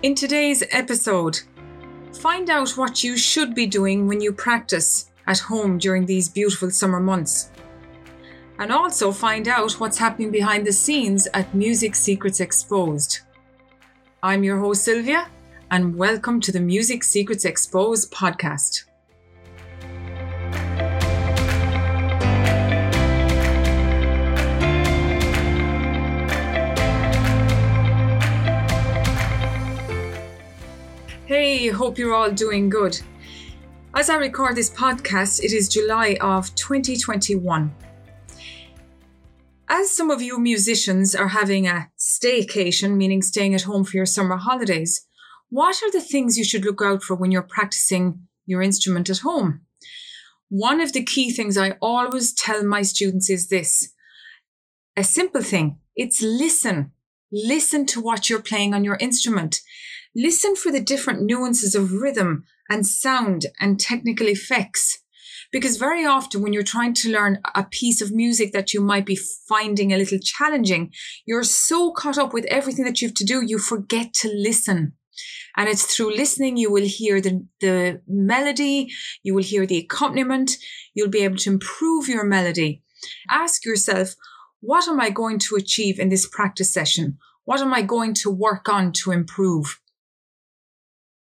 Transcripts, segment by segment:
In today's episode, find out what you should be doing when you practice at home during these beautiful summer months. And also find out what's happening behind the scenes at Music Secrets Exposed. I'm your host, Sylvia, and welcome to the Music Secrets Exposed podcast. Hey, hope you're all doing good. As I record this podcast, it is July of 2021. As some of you musicians are having a staycation, meaning staying at home for your summer holidays, what are the things you should look out for when you're practicing your instrument at home? One of the key things I always tell my students is this a simple thing it's listen. Listen to what you're playing on your instrument. Listen for the different nuances of rhythm and sound and technical effects. Because very often, when you're trying to learn a piece of music that you might be finding a little challenging, you're so caught up with everything that you have to do, you forget to listen. And it's through listening you will hear the, the melody, you will hear the accompaniment, you'll be able to improve your melody. Ask yourself, what am I going to achieve in this practice session? What am I going to work on to improve?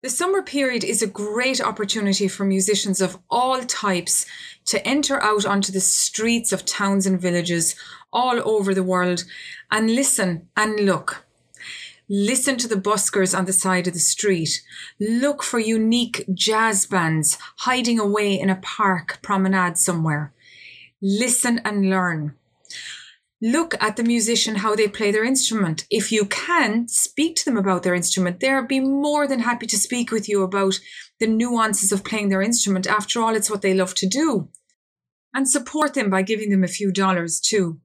The summer period is a great opportunity for musicians of all types to enter out onto the streets of towns and villages all over the world and listen and look. Listen to the buskers on the side of the street. Look for unique jazz bands hiding away in a park promenade somewhere. Listen and learn look at the musician how they play their instrument. If you can speak to them about their instrument they'll be more than happy to speak with you about the nuances of playing their instrument. After all it's what they love to do. And support them by giving them a few dollars too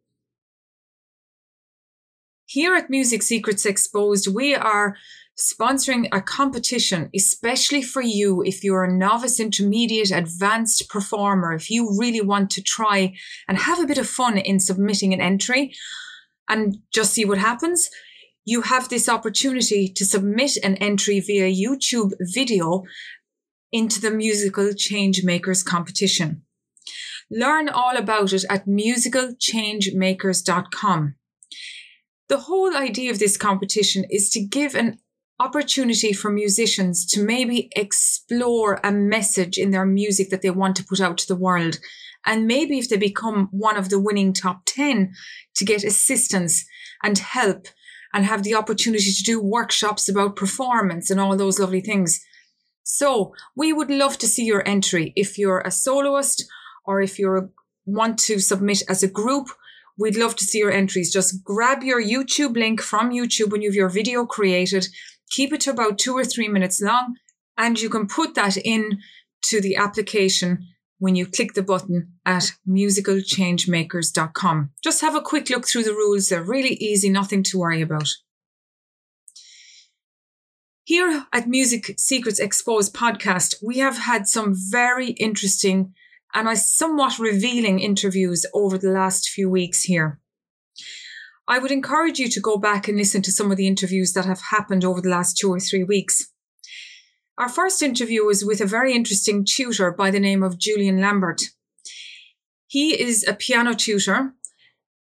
here at music secrets exposed we are sponsoring a competition, especially for you if you're a novice, intermediate, advanced performer, if you really want to try and have a bit of fun in submitting an entry and just see what happens. You have this opportunity to submit an entry via YouTube video into the Musical Changemakers competition. Learn all about it at musicalchangemakers.com. The whole idea of this competition is to give an opportunity for musicians to maybe explore a message in their music that they want to put out to the world. And maybe if they become one of the winning top 10 to get assistance and help and have the opportunity to do workshops about performance and all those lovely things. So we would love to see your entry. If you're a soloist or if you want to submit as a group, we'd love to see your entries. Just grab your YouTube link from YouTube when you have your video created keep it to about two or three minutes long, and you can put that in to the application when you click the button at musicalchangemakers.com. Just have a quick look through the rules. They're really easy, nothing to worry about. Here at Music Secrets Exposed podcast, we have had some very interesting and I somewhat revealing interviews over the last few weeks here. I would encourage you to go back and listen to some of the interviews that have happened over the last two or three weeks. Our first interview was with a very interesting tutor by the name of Julian Lambert. He is a piano tutor,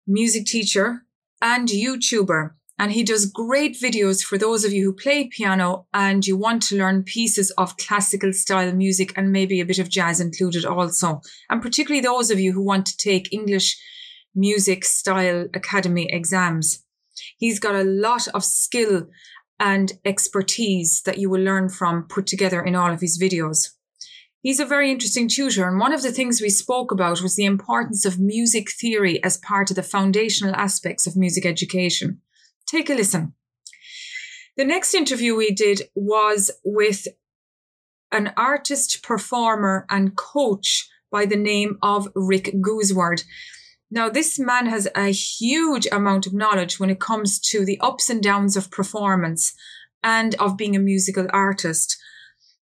music teacher, and YouTuber. And he does great videos for those of you who play piano and you want to learn pieces of classical style music and maybe a bit of jazz included also. And particularly those of you who want to take English music style academy exams. He's got a lot of skill and expertise that you will learn from put together in all of his videos. He's a very interesting tutor, and one of the things we spoke about was the importance of music theory as part of the foundational aspects of music education. Take a listen. The next interview we did was with an artist, performer, and coach by the name of Rick Gooseward. Now, this man has a huge amount of knowledge when it comes to the ups and downs of performance and of being a musical artist.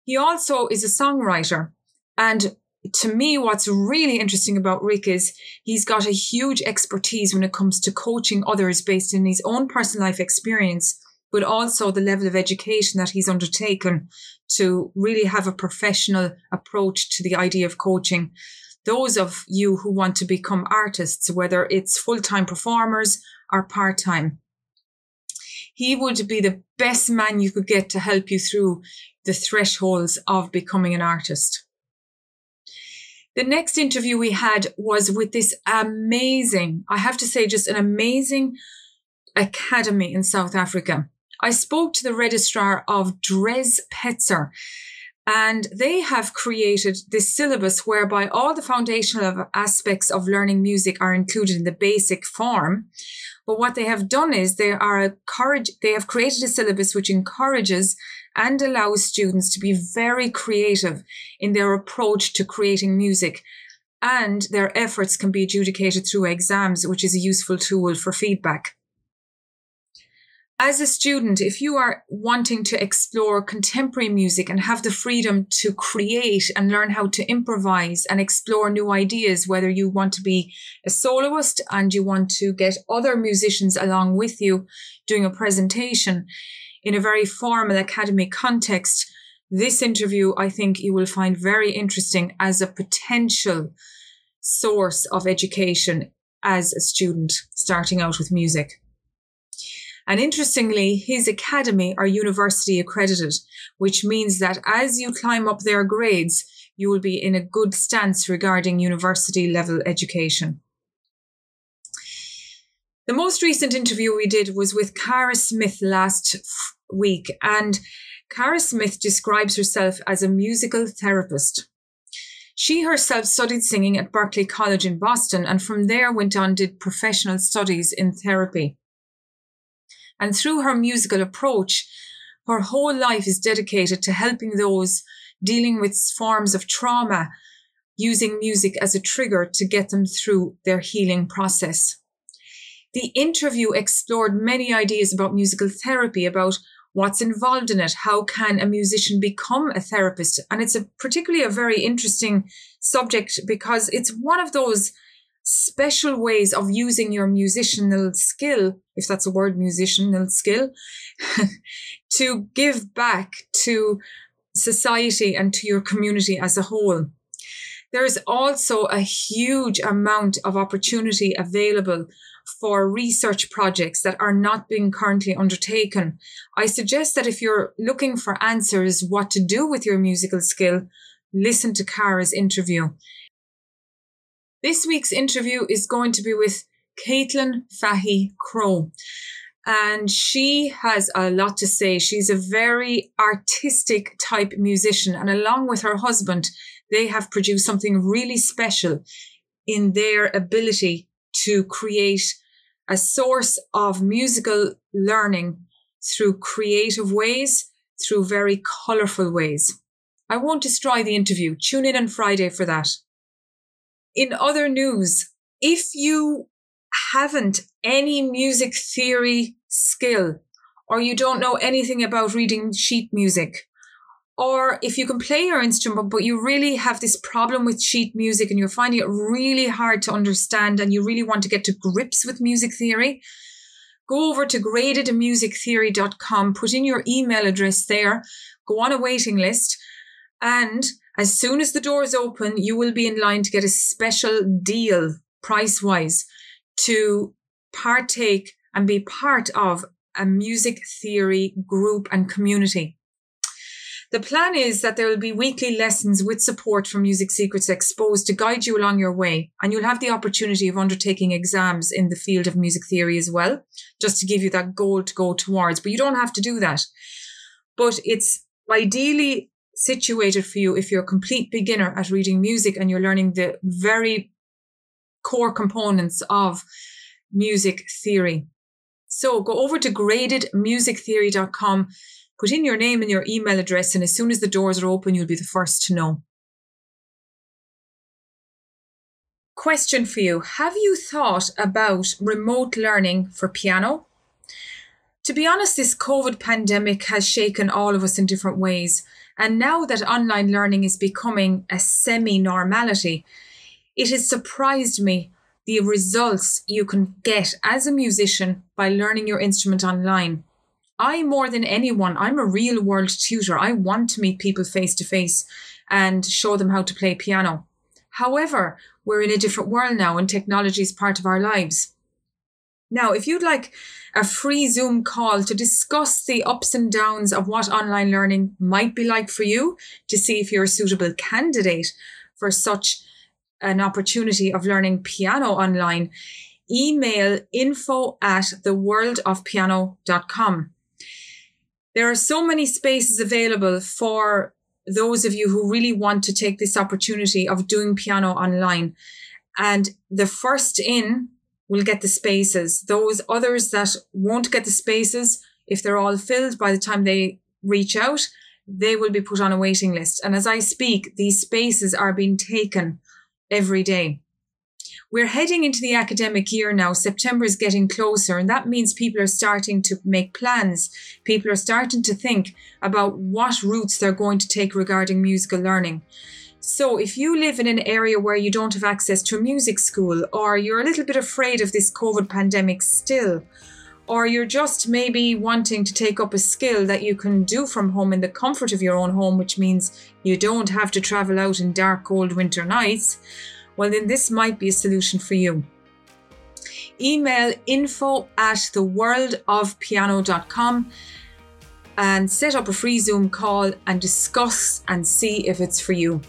He also is a songwriter. And to me, what's really interesting about Rick is he's got a huge expertise when it comes to coaching others based in his own personal life experience, but also the level of education that he's undertaken to really have a professional approach to the idea of coaching. Those of you who want to become artists, whether it's full time performers or part time, he would be the best man you could get to help you through the thresholds of becoming an artist. The next interview we had was with this amazing, I have to say, just an amazing academy in South Africa. I spoke to the registrar of Dres Petzer, and they have created this syllabus whereby all the foundational aspects of learning music are included in the basic form. But what they have done is they are encourage, they have created a syllabus which encourages and allows students to be very creative in their approach to creating music. And their efforts can be adjudicated through exams, which is a useful tool for feedback as a student, if you are wanting to explore contemporary music and have the freedom to create and learn how to improvise and explore new ideas, whether you want to be a soloist and you want to get other musicians along with you doing a presentation in a very formal academic context, this interview I think you will find very interesting as a potential source of education as a student starting out with music. And interestingly, his academy are university accredited, which means that as you climb up their grades, you will be in a good stance regarding university level education. The most recent interview we did was with Cara Smith last week, and Cara Smith describes herself as a musical therapist. She herself studied singing at Berklee College in Boston and from there went on did professional studies in therapy. And through her musical approach, her whole life is dedicated to helping those dealing with forms of trauma using music as a trigger to get them through their healing process. The interview explored many ideas about musical therapy, about what's involved in it, how can a musician become a therapist? And it's a particularly a very interesting subject because it's one of those special ways of using your musical skill, if that's a word, musical skill, to give back to society and to your community as a whole. There is also a huge amount of opportunity available for research projects that are not being currently undertaken. I suggest that if you're looking for answers what to do with your musical skill, listen to Cara's interview. This week's interview is going to be with Caitlin Fahey Crow. And she has a lot to say. She's a very artistic type musician. And along with her husband, they have produced something really special in their ability to create a source of musical learning through creative ways, through very colorful ways. I won't destroy the interview. Tune in on Friday for that in other news, if you haven't any music theory skill, or you don't know anything about reading sheet music, or if you can play your instrument, but you really have this problem with sheet music and you're finding it really hard to understand and you really want to get to grips with music theory, go over to gradedmusictheory.com, put in your email address there, go on a waiting list, and as soon as the doors open, you will be in line to get a special deal price wise to partake and be part of a music theory group and community. The plan is that there will be weekly lessons with support from Music Secrets Exposed to guide you along your way. And you'll have the opportunity of undertaking exams in the field of music theory as well, just to give you that goal to go towards. But you don't have to do that. But it's ideally situated for you if you're a complete beginner at reading music and you're learning the very core components of music theory. So go over to gradedmusictheory.com, put in your name and your email address, and as soon as the doors are open, you'll be the first to know. Question for you Have you thought about remote learning for piano? To be honest, this COVID pandemic has shaken all of us in different ways. And now that online learning is becoming a semi normality, it has surprised me the results you can get as a musician by learning your instrument online. I, more than anyone, I'm a real world tutor. I want to meet people face to face and show them how to play piano. However, we're in a different world now and technology is part of our lives. Now, if you'd like a free Zoom call to discuss the ups and downs of what online learning might be like for you, to see if you're a suitable candidate for such an opportunity of learning piano online, email info at theworldofpiano.com. There are so many spaces available for those of you who really want to take this opportunity of doing piano online. And the first in will get the spaces. Those others that won't get the spaces, if they're all filled by the time they reach out, they will be put on a waiting list. And as I speak, these spaces are being taken every day. We're heading into the academic year now. September is getting closer, and that means people are starting to make plans. People are starting to think about what routes they're going to take regarding musical learning. So, if you live in an area where you don't have access to a music school, or you're a little bit afraid of this COVID pandemic still, or you're just maybe wanting to take up a skill that you can do from home in the comfort of your own home, which means you don't have to travel out in dark, cold winter nights, well, then this might be a solution for you. Email info at theworldofpiano.com and set up a free Zoom call and discuss and see if it's for you.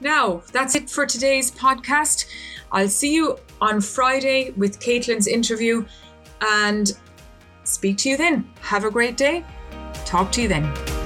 Now, that's it for today's podcast. I'll see you on Friday with Caitlin's interview and speak to you then. Have a great day. Talk to you then.